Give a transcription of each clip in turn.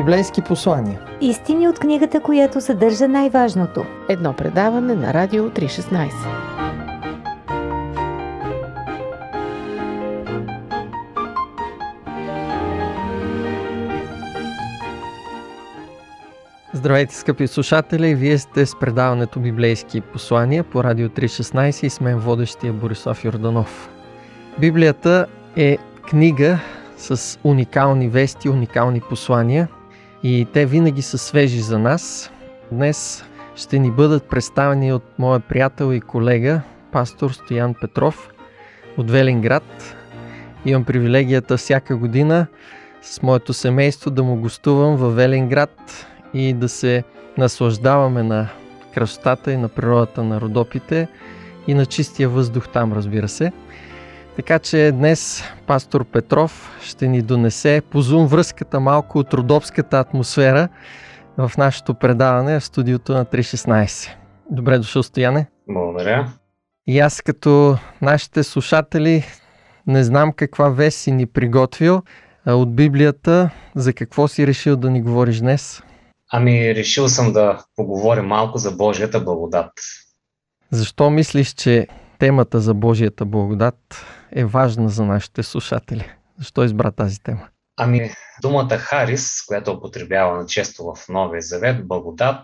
библейски послания. Истини от книгата, която съдържа най-важното. Едно предаване на Радио 316. Здравейте, скъпи слушатели! Вие сте с предаването Библейски послания по Радио 316 и с мен водещия Борислав Йорданов. Библията е книга с уникални вести, уникални послания и те винаги са свежи за нас. Днес ще ни бъдат представени от моя приятел и колега, пастор Стоян Петров от Велинград. Имам привилегията всяка година с моето семейство да му гостувам в Велинград и да се наслаждаваме на красотата и на природата на Родопите и на чистия въздух там, разбира се. Така че днес пастор Петров ще ни донесе по зум връзката малко от родопската атмосфера в нашето предаване в студиото на 316. Добре дошъл, Стояне. Благодаря. И аз като нашите слушатели не знам каква вест си ни приготвил от Библията. За какво си решил да ни говориш днес? Ами, решил съм да поговорим малко за Божията благодат. Защо мислиш, че темата за Божията благодат е важна за нашите слушатели? Защо избра тази тема? Ами, думата Харис, която е употребява често в Новия Завет, благодат,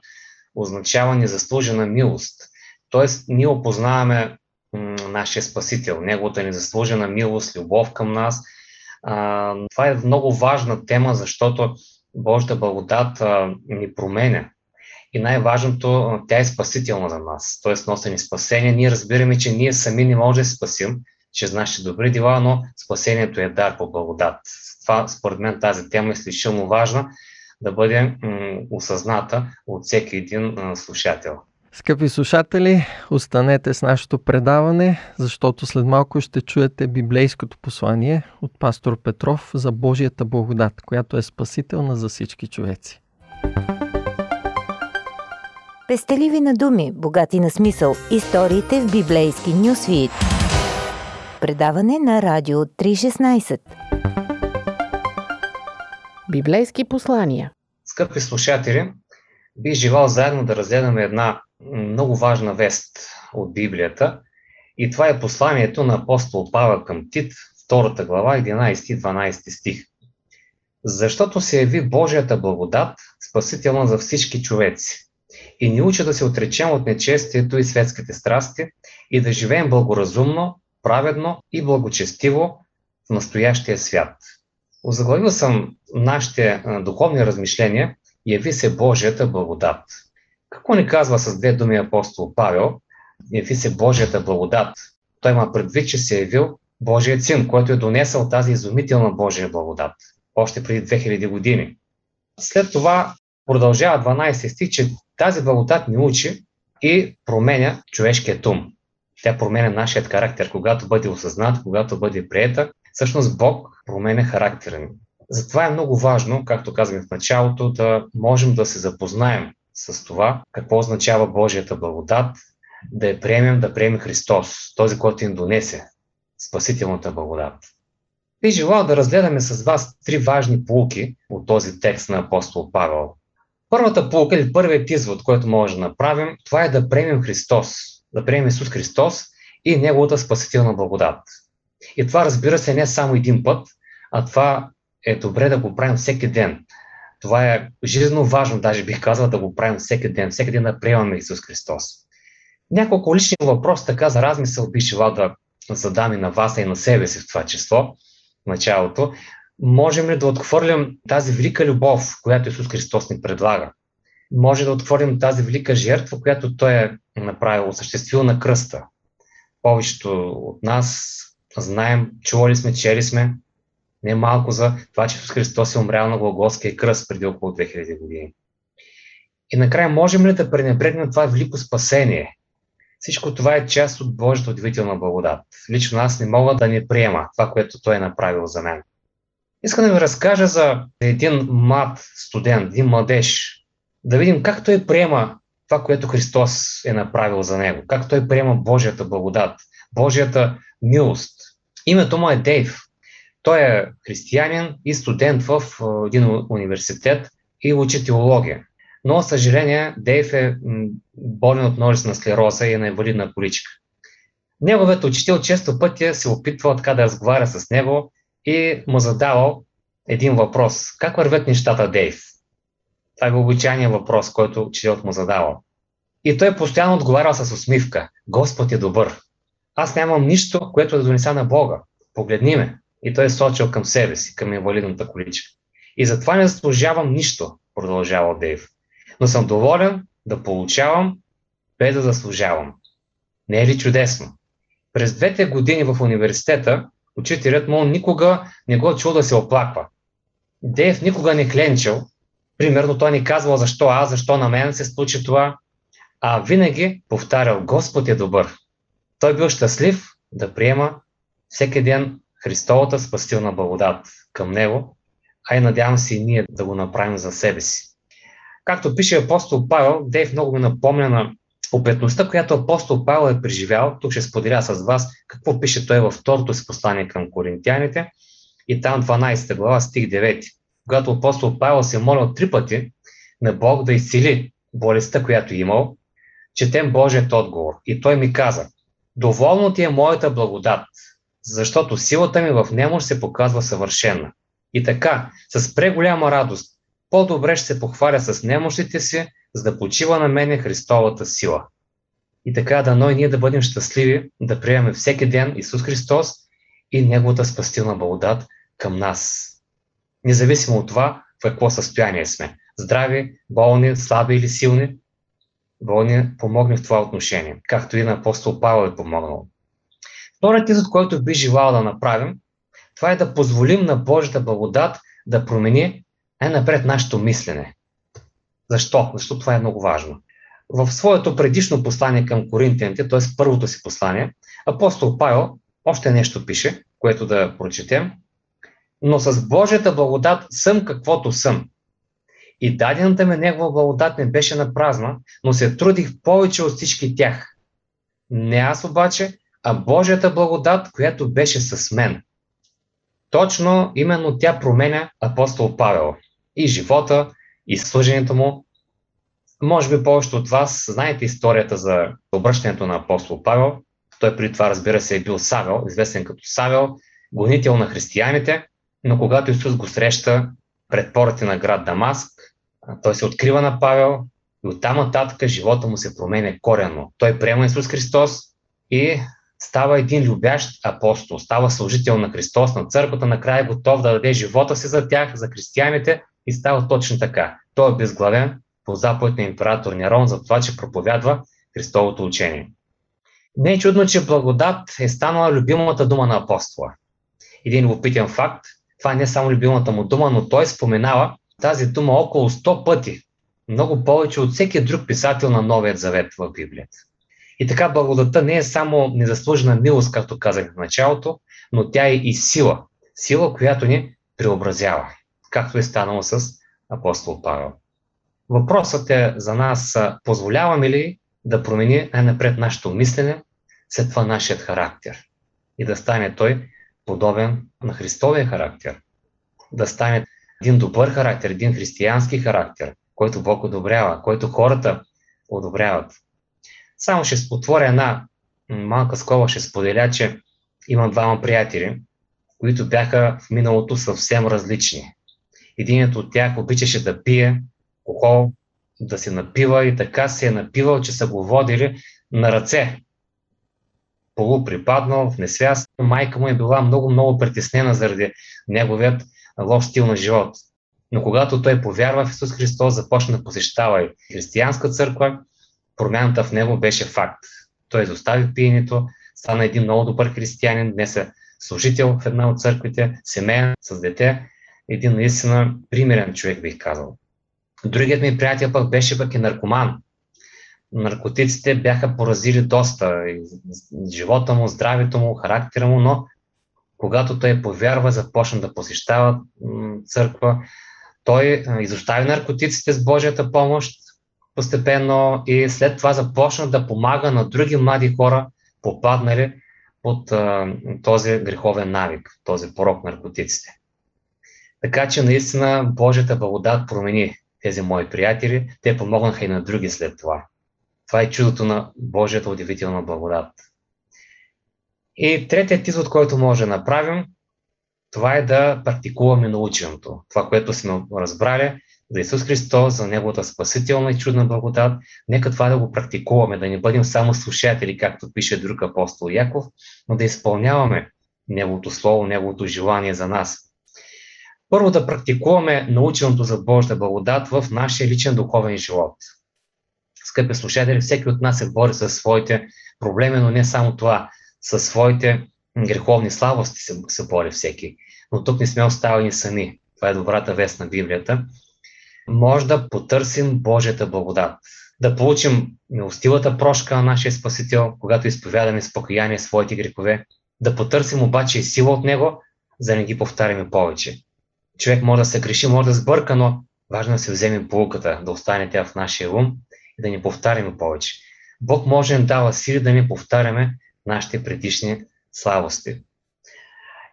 означава незаслужена милост. Тоест, ние опознаваме нашия Спасител, неговата незаслужена милост, любов към нас. Това е много важна тема, защото Божията благодат ни променя. И най-важното, тя е спасителна за нас, т.е. носи ни спасение. Ние разбираме, че ние сами не можем да се спасим чрез нашите добри дела, но спасението е дар по благодат. Това, според мен, тази тема е изключително важна да бъде м- осъзната от всеки един м- слушател. Скъпи слушатели, останете с нашето предаване, защото след малко ще чуете библейското послание от пастор Петров за Божията благодат, която е спасителна за всички човеци. Пестеливи на думи, богати на смисъл. Историите в библейски нюсвит. Предаване на Радио 316. Библейски послания. Скъпи слушатели, бих желал заедно да разгледаме една много важна вест от Библията. И това е посланието на апостол Павел към Тит, 2 глава, 11-12 стих. Защото се яви Божията благодат, спасителна за всички човеци. И ни учи да се отречем от нечестието и светските страсти и да живеем благоразумно, праведно и благочестиво в настоящия свят. Озаглавил съм нашите духовни размишления Яви се Божията благодат. Какво ни казва с две думи апостол Павел? Яви се Божията благодат. Той има предвид, че се е явил Божият син, който е донесъл тази изумителна Божия благодат. Още преди 2000 години. След това продължава 12 стих, че тази благодат ни учи и променя човешкият ум. Тя променя нашият характер, когато бъде осъзнат, когато бъде приета. Всъщност Бог променя характера ни. Затова е много важно, както казваме в началото, да можем да се запознаем с това, какво означава Божията благодат, да я приемем, да приемем Христос, този, който им донесе спасителната благодат. Би желал да разгледаме с вас три важни полуки от този текст на апостол Павел. Първата полука или първият извод, който може да направим, това е да приемем Христос, да приемем Исус Христос и Неговата спасителна благодат. И това разбира се не е само един път, а това е добре да го правим всеки ден. Това е жизненно важно, даже бих казал да го правим всеки ден, всеки ден да приемаме Исус Христос. Няколко лични въпроси, така за размисъл бих желал да задам и на вас и на себе си в това число, в началото. Можем ли да отхвърлим тази велика любов, която Исус Христос ни предлага? Може да отхвърлим тази велика жертва, която Той е направил, осъществил на кръста. Повечето от нас знаем, чували сме, чели сме, не малко за това, че Исус Христос е умрял на Голготския кръст преди около 2000 години. И накрая можем ли да пренебрегнем това велико спасение? Всичко това е част от Божията удивителна благодат. Лично аз не мога да не приема това, което Той е направил за мен. Искам да ви разкажа за един млад студент, един младеж, да видим как той приема това, което Христос е направил за него, как той приема Божията благодат, Божията милост. Името му е Дейв. Той е християнин и студент в един университет и учи теология. Но, съжаление, Дейв е болен от множество на склероза и е на инвалидна количка. Неговият учител често пъти се опитвал така да разговаря с него и му задавал един въпрос. Как вървят нещата, Дейв? Това е обичайният въпрос, който учителът му задавал. И той постоянно отговарял с усмивка. Господ е добър. Аз нямам нищо, което да донеса на Бога. Погледни ме. И той е сочил към себе си, към инвалидната количка. И затова не заслужавам нищо, продължава Дейв. Но съм доволен да получавам, без да заслужавам. Не е ли чудесно? През двете години в университета, учителят му никога не го чул да се оплаква. Дейв никога не кленчил. Примерно той ни казвал защо аз, защо на мен се случи това, а винаги повтарял Господ е добър. Той бил щастлив да приема всеки ден Христовата спастилна благодат към него, а и надявам се и ние да го направим за себе си. Както пише апостол Павел, Дейв много ми напомня на опетността, която апостол Павел е преживял. Тук ще споделя с вас какво пише той във второто си послание към коринтияните и там 12 глава, стих 9. Когато апостол Павел се молил три пъти на Бог да изцели болестта, която е имал, четем Божият отговор. И той ми каза, доволно ти е моята благодат, защото силата ми в немощ се показва съвършена. И така, с преголяма радост, по-добре ще се похваля с немощите си, за да почива на мене Христовата сила. И така, дано и ние да бъдем щастливи, да приемем всеки ден Исус Христос и Неговата спастилна благодат към нас. Независимо от това, в какво състояние сме. Здрави, болни, слаби или силни, Бог ни помогне в това отношение, както и на апостол Павел е помогнал. Вторият извод, който би желал да направим, това е да позволим на Божията благодат да промени най-напред нашето мислене. Защо? Защото това е много важно. В своето предишно послание към коринтияните, т.е. първото си послание, апостол Павел още нещо пише, което да прочетем. Но с Божията благодат съм каквото съм. И дадената ми негова благодат не беше на празна, но се трудих повече от всички тях. Не аз обаче, а Божията благодат, която беше с мен. Точно именно тя променя апостол Павел и живота, и служението му. Може би повечето от вас знаете историята за обръщането на апостол Павел. Той при това, разбира се, е бил Савел, известен като Савел, гонител на християните, но когато Исус го среща пред порите на град Дамаск, той се открива на Павел и оттам нататък живота му се променя коренно. Той приема Исус Христос и става един любящ апостол, става служител на Христос, на църквата, накрая е готов да даде живота си за тях, за християните и става точно така. Той е безглавен по заповед на император Нерон за това, че проповядва Христовото учение. Не е чудно, че благодат е станала любимата дума на апостола. Един любопитен факт, това не е само любимата му дума, но той споменава тази дума около 100 пъти, много повече от всеки друг писател на Новият завет в Библията. И така благодата не е само незаслужена милост, както казах в началото, но тя е и сила. Сила, която ни преобразява, както е станало с апостол Павел. Въпросът е за нас, позволяваме ли да промени най-напред нашето мислене, след това нашият характер и да стане той подобен на Христовия характер, да стане един добър характер, един християнски характер, който Бог одобрява, който хората одобряват. Само ще отворя една малка скоба, ще споделя, че имам двама приятели, които бяха в миналото съвсем различни. Единият от тях обичаше да пие алкохол, да се напива и така се е напивал, че са го водили на ръце. Полуприпаднал, в несвяст. Майка му е била много-много притеснена заради неговият лош стил на живот. Но когато той повярва в Исус Христос, започна да посещава и християнска църква, промяната в него беше факт. Той изостави пиенето, стана един много добър християнин, днес е служител в една от църквите, семейен, с дете, един наистина примерен човек, бих казал. Другият ми приятел пък беше пък и наркоман. Наркотиците бяха поразили доста живота му, здравето му, характера му, но когато той повярва, започна да посещава църква, той изостави наркотиците с Божията помощ постепенно и след това започна да помага на други млади хора, попаднали под а, този греховен навик, този порок наркотиците. Така че наистина Божията благодат промени тези мои приятели, те помогнаха и на други след това. Това е чудото на Божията удивителна благодат. И третият извод, който може да направим, това е да практикуваме наученото. Това, което сме разбрали за Исус Христос, за Неговата спасителна и чудна благодат, нека това да го практикуваме, да не бъдем само слушатели, както пише друг апостол Яков, но да изпълняваме Неговото Слово, Неговото желание за нас. Първо да практикуваме наученото за Божията благодат в нашия личен духовен живот. Скъпи слушатели, всеки от нас се бори със своите проблеми, но не само това, със своите греховни слабости се, се бори всеки. Но тук не сме оставени сами. Това е добрата вест на Библията. Може да потърсим Божията благодат. Да получим милостивата прошка на нашия Спасител, когато изповядаме с покаяние своите грехове. Да потърсим обаче и сила от Него, за да не ги повтаряме повече. Човек може да се греши, може да сбърка, но важно е да се вземе полуката, да остане тя в нашия ум и да не повтаряме повече. Бог може да дава сили да не повтаряме нашите предишни слабости.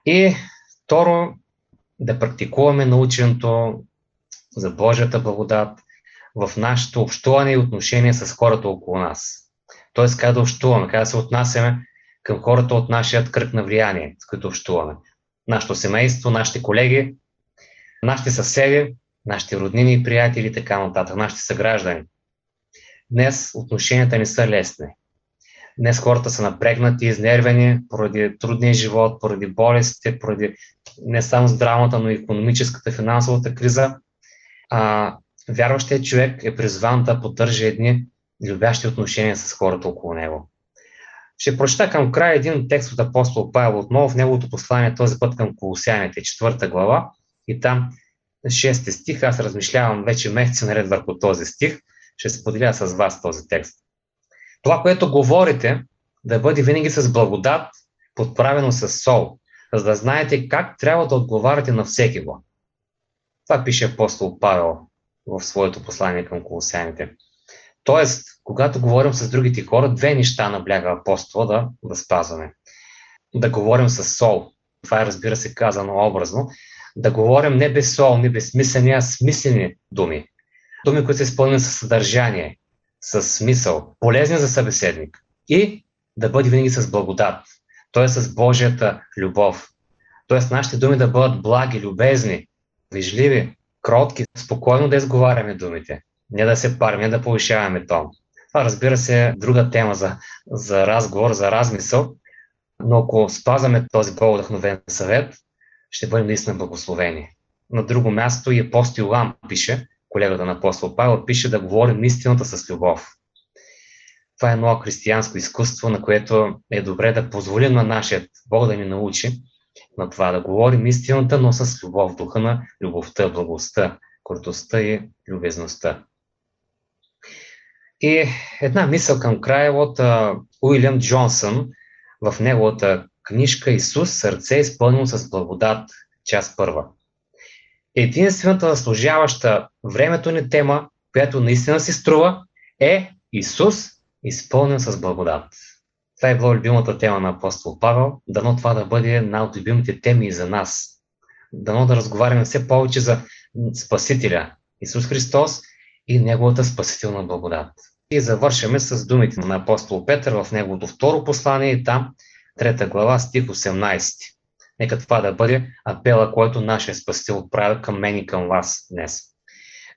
И второ, да практикуваме наученото за Божията благодат в нашето общуване и отношение с хората около нас. Тоест, как да общуваме, как да се отнасяме към хората от нашия кръг на влияние, с които общуваме. Нашето семейство, нашите колеги, нашите съседи, нашите роднини и приятели и така нататък, нашите съграждани. Днес отношенията не са лесни. Днес хората са напрегнати, изнервени поради трудния живот, поради болестите, поради не само здравната, но и економическата, финансовата криза. А, вярващият човек е призван да поддържа едни любящи отношения с хората около него. Ще прочета към края един текст от апостол Павел отново в неговото послание, този път към Колосяните, четвърта глава, и там шести стих, аз размишлявам вече месеци наред върху този стих, ще споделя с вас този текст. Това, което говорите, да бъде винаги с благодат, подправено с сол, за да знаете как трябва да отговаряте на всеки го. Това пише апостол Павел в своето послание към колосяните. Тоест, когато говорим с другите хора, две неща набляга апостола да, да спазваме. Да говорим с сол. Това е, разбира се, казано образно. Да говорим не без сол, не безсмислени, а смислени думи. Думи, които са изпълнени със съдържание, с смисъл, полезни за събеседник и да бъде винаги с благодат, т.е. с Божията любов. Т.е. нашите думи да бъдат благи, любезни, вижливи, кротки, спокойно да изговаряме думите, не да се парим, не да повишаваме тон. Това разбира се е друга тема за, за разговор, за размисъл, но ако спазваме този по-вдъхновен съвет, ще бъдем наистина благословени. На друго място и апостол Лам пише, колегата на апостол Павел, пише да говорим истината с любов. Това е едно християнско изкуство, на което е добре да позволим на нашия Бог да ни научи на това да говорим истината, но с любов, духа на любовта, благостта, крутостта и любезността. И една мисъл към края от Уилям Джонсън в неговата книжка Исус, сърце изпълнено с благодат, част първа единствената заслужаваща времето ни тема, която наистина си струва, е Исус, изпълнен с благодат. Това е била любимата тема на апостол Павел. Дано това да бъде една от любимите теми и за нас. Дано да разговаряме все повече за Спасителя Исус Христос и Неговата спасителна благодат. И завършваме с думите на апостол Петър в неговото второ послание и там, трета глава, стих 18. Нека това да бъде апела, който нашия Спасител отправя към мен и към вас днес.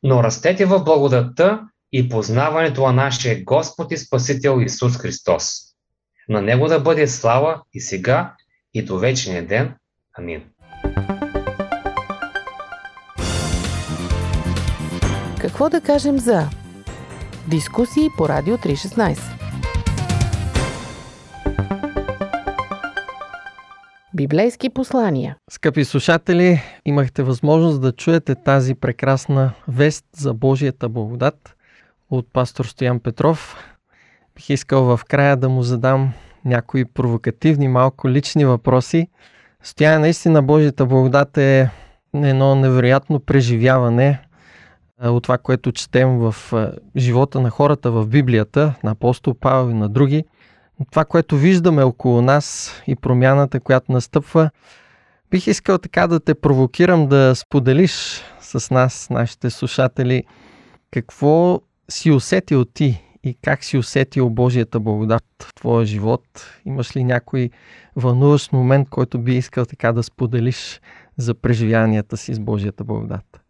Но растете в благодата и познаването на нашия Господ и Спасител Исус Христос. На Него да бъде слава и сега, и до вечния ден. Амин. Какво да кажем за дискусии по Радио 316? Библейски послания. Скъпи слушатели, имахте възможност да чуете тази прекрасна вест за Божията благодат от пастор Стоян Петров. Бих искал в края да му задам някои провокативни, малко лични въпроси. Стоян, наистина Божията благодат е едно невероятно преживяване от това, което четем в живота на хората в Библията, на апостол Павел и на други – това, което виждаме около нас и промяната, която настъпва, бих искал така да те провокирам да споделиш с нас, нашите слушатели. Какво си усетил ти и как си усетил Божията благодат в твоя живот? Имаш ли някой вълнуващ момент, който би искал така да споделиш за преживянията си с Божията благодат?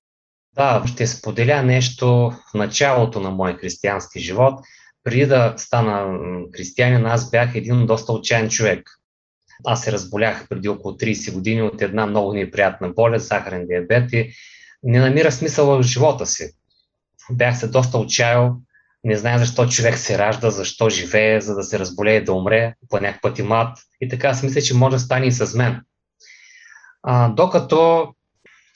Да, ще споделя нещо в началото на моя християнски живот. Преди да стана християнин, аз бях един доста отчаян човек. Аз се разболях преди около 30 години от една много неприятна болест, захарен диабет и не намира смисъл в живота си. Бях се доста отчаял, не знае защо човек се ражда, защо живее, за да се разболее да умре, по някакъв път и мат. И така си мисля, че може да стане и с мен. А, докато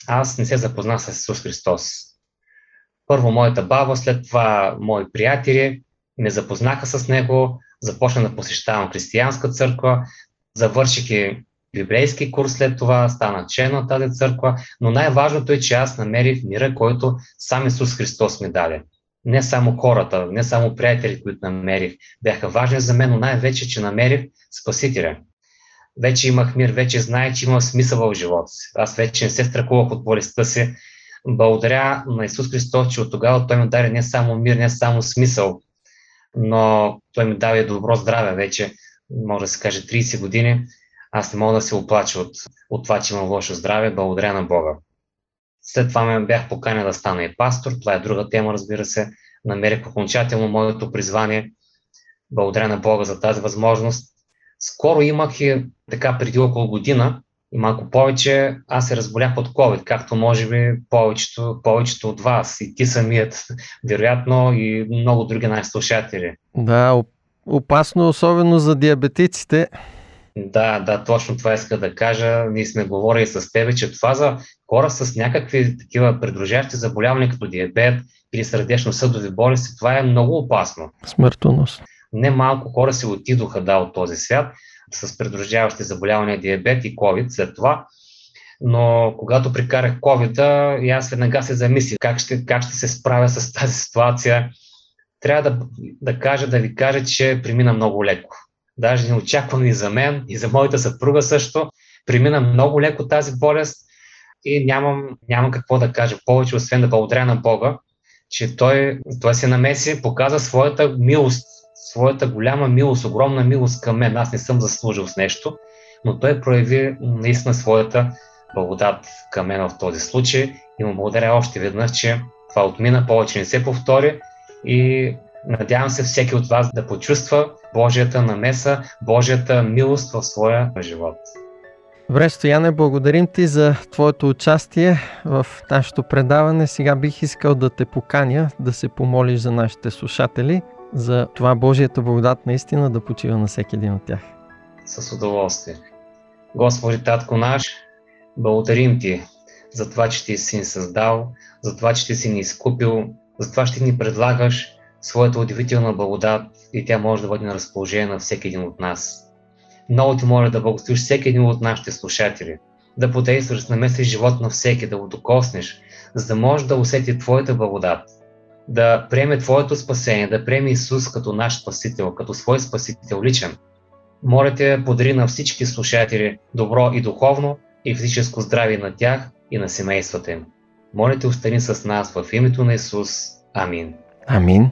аз не се запознах с Исус Христос. Първо моята баба, след това мои приятели ме запознаха с Него, започна да посещавам християнска църква, завърших библейски курс след това, стана член на тази църква, но най-важното е, че аз намерих мира, който сам Исус Христос ми даде. Не само хората, не само приятели, които намерих, бяха важни за мен, но най-вече, че намерих Спасителя. Вече имах мир, вече знае, че има смисъл в живота си. Аз вече не се страхувах от болестта си. Благодаря на Исус Христос, че от тогава Той ми даде не само мир, не само смисъл, но Той ми даде добро здраве вече, може да се каже 30 години аз не мога да се оплача от, от това, че имам лошо здраве, благодаря на Бога. След това ме бях поканен да стана и пастор, това е друга тема, разбира се. Намерих окончателно моето призвание. Благодаря на Бога за тази възможност. Скоро имах и така преди около година и малко повече, аз се разболях от COVID, както може би повечето, повечето от вас и ти самият, вероятно и много други наши слушатели. Да, опасно, особено за диабетиците. Да, да, точно това иска да кажа. Ние сме говорили с тебе, че това за хора с някакви такива придружащи заболявания, като диабет или сърдечно-съдови болести, това е много опасно. Смъртонос. Не малко хора се отидоха да от този свят с придружаващи заболявания, диабет и COVID след това. Но когато прикарах COVID, и аз веднага се замислих как ще, как ще се справя с тази ситуация. Трябва да, да кажа, да ви кажа, че премина много леко даже неочаквано и за мен, и за моята съпруга също. Премина много леко тази болест и нямам, нямам какво да кажа повече, освен да благодаря на Бога, че той, той се намеси, показа своята милост, своята голяма милост, огромна милост към мен. Аз не съм заслужил с нещо, но той прояви наистина своята благодат към мен в този случай и му благодаря още веднъж, че това отмина, повече не се повтори и Надявам се всеки от вас да почувства Божията намеса, Божията милост в своя живот. Добре, Стояне, благодарим ти за твоето участие в нашето предаване. Сега бих искал да те поканя да се помолиш за нашите слушатели, за това Божията благодат наистина да почива на всеки един от тях. С удоволствие. Господи, Татко наш, благодарим ти за това, че ти си ни създал, за това, че ти си ни изкупил, за това, че ти ни предлагаш своята удивителна благодат и тя може да бъде на разположение на всеки един от нас. Много ти моля да благословиш всеки един от нашите слушатели, да подействаш на намесиш живот на всеки, да го докоснеш, за да може да усети Твоята благодат, да приеме Твоето спасение, да приеме Исус като наш Спасител, като свой Спасител личен. Моля те, подари на всички слушатели добро и духовно, и физическо здраве на тях и на семействата им. Моля те, остани с нас в името на Исус. Амин. Амин.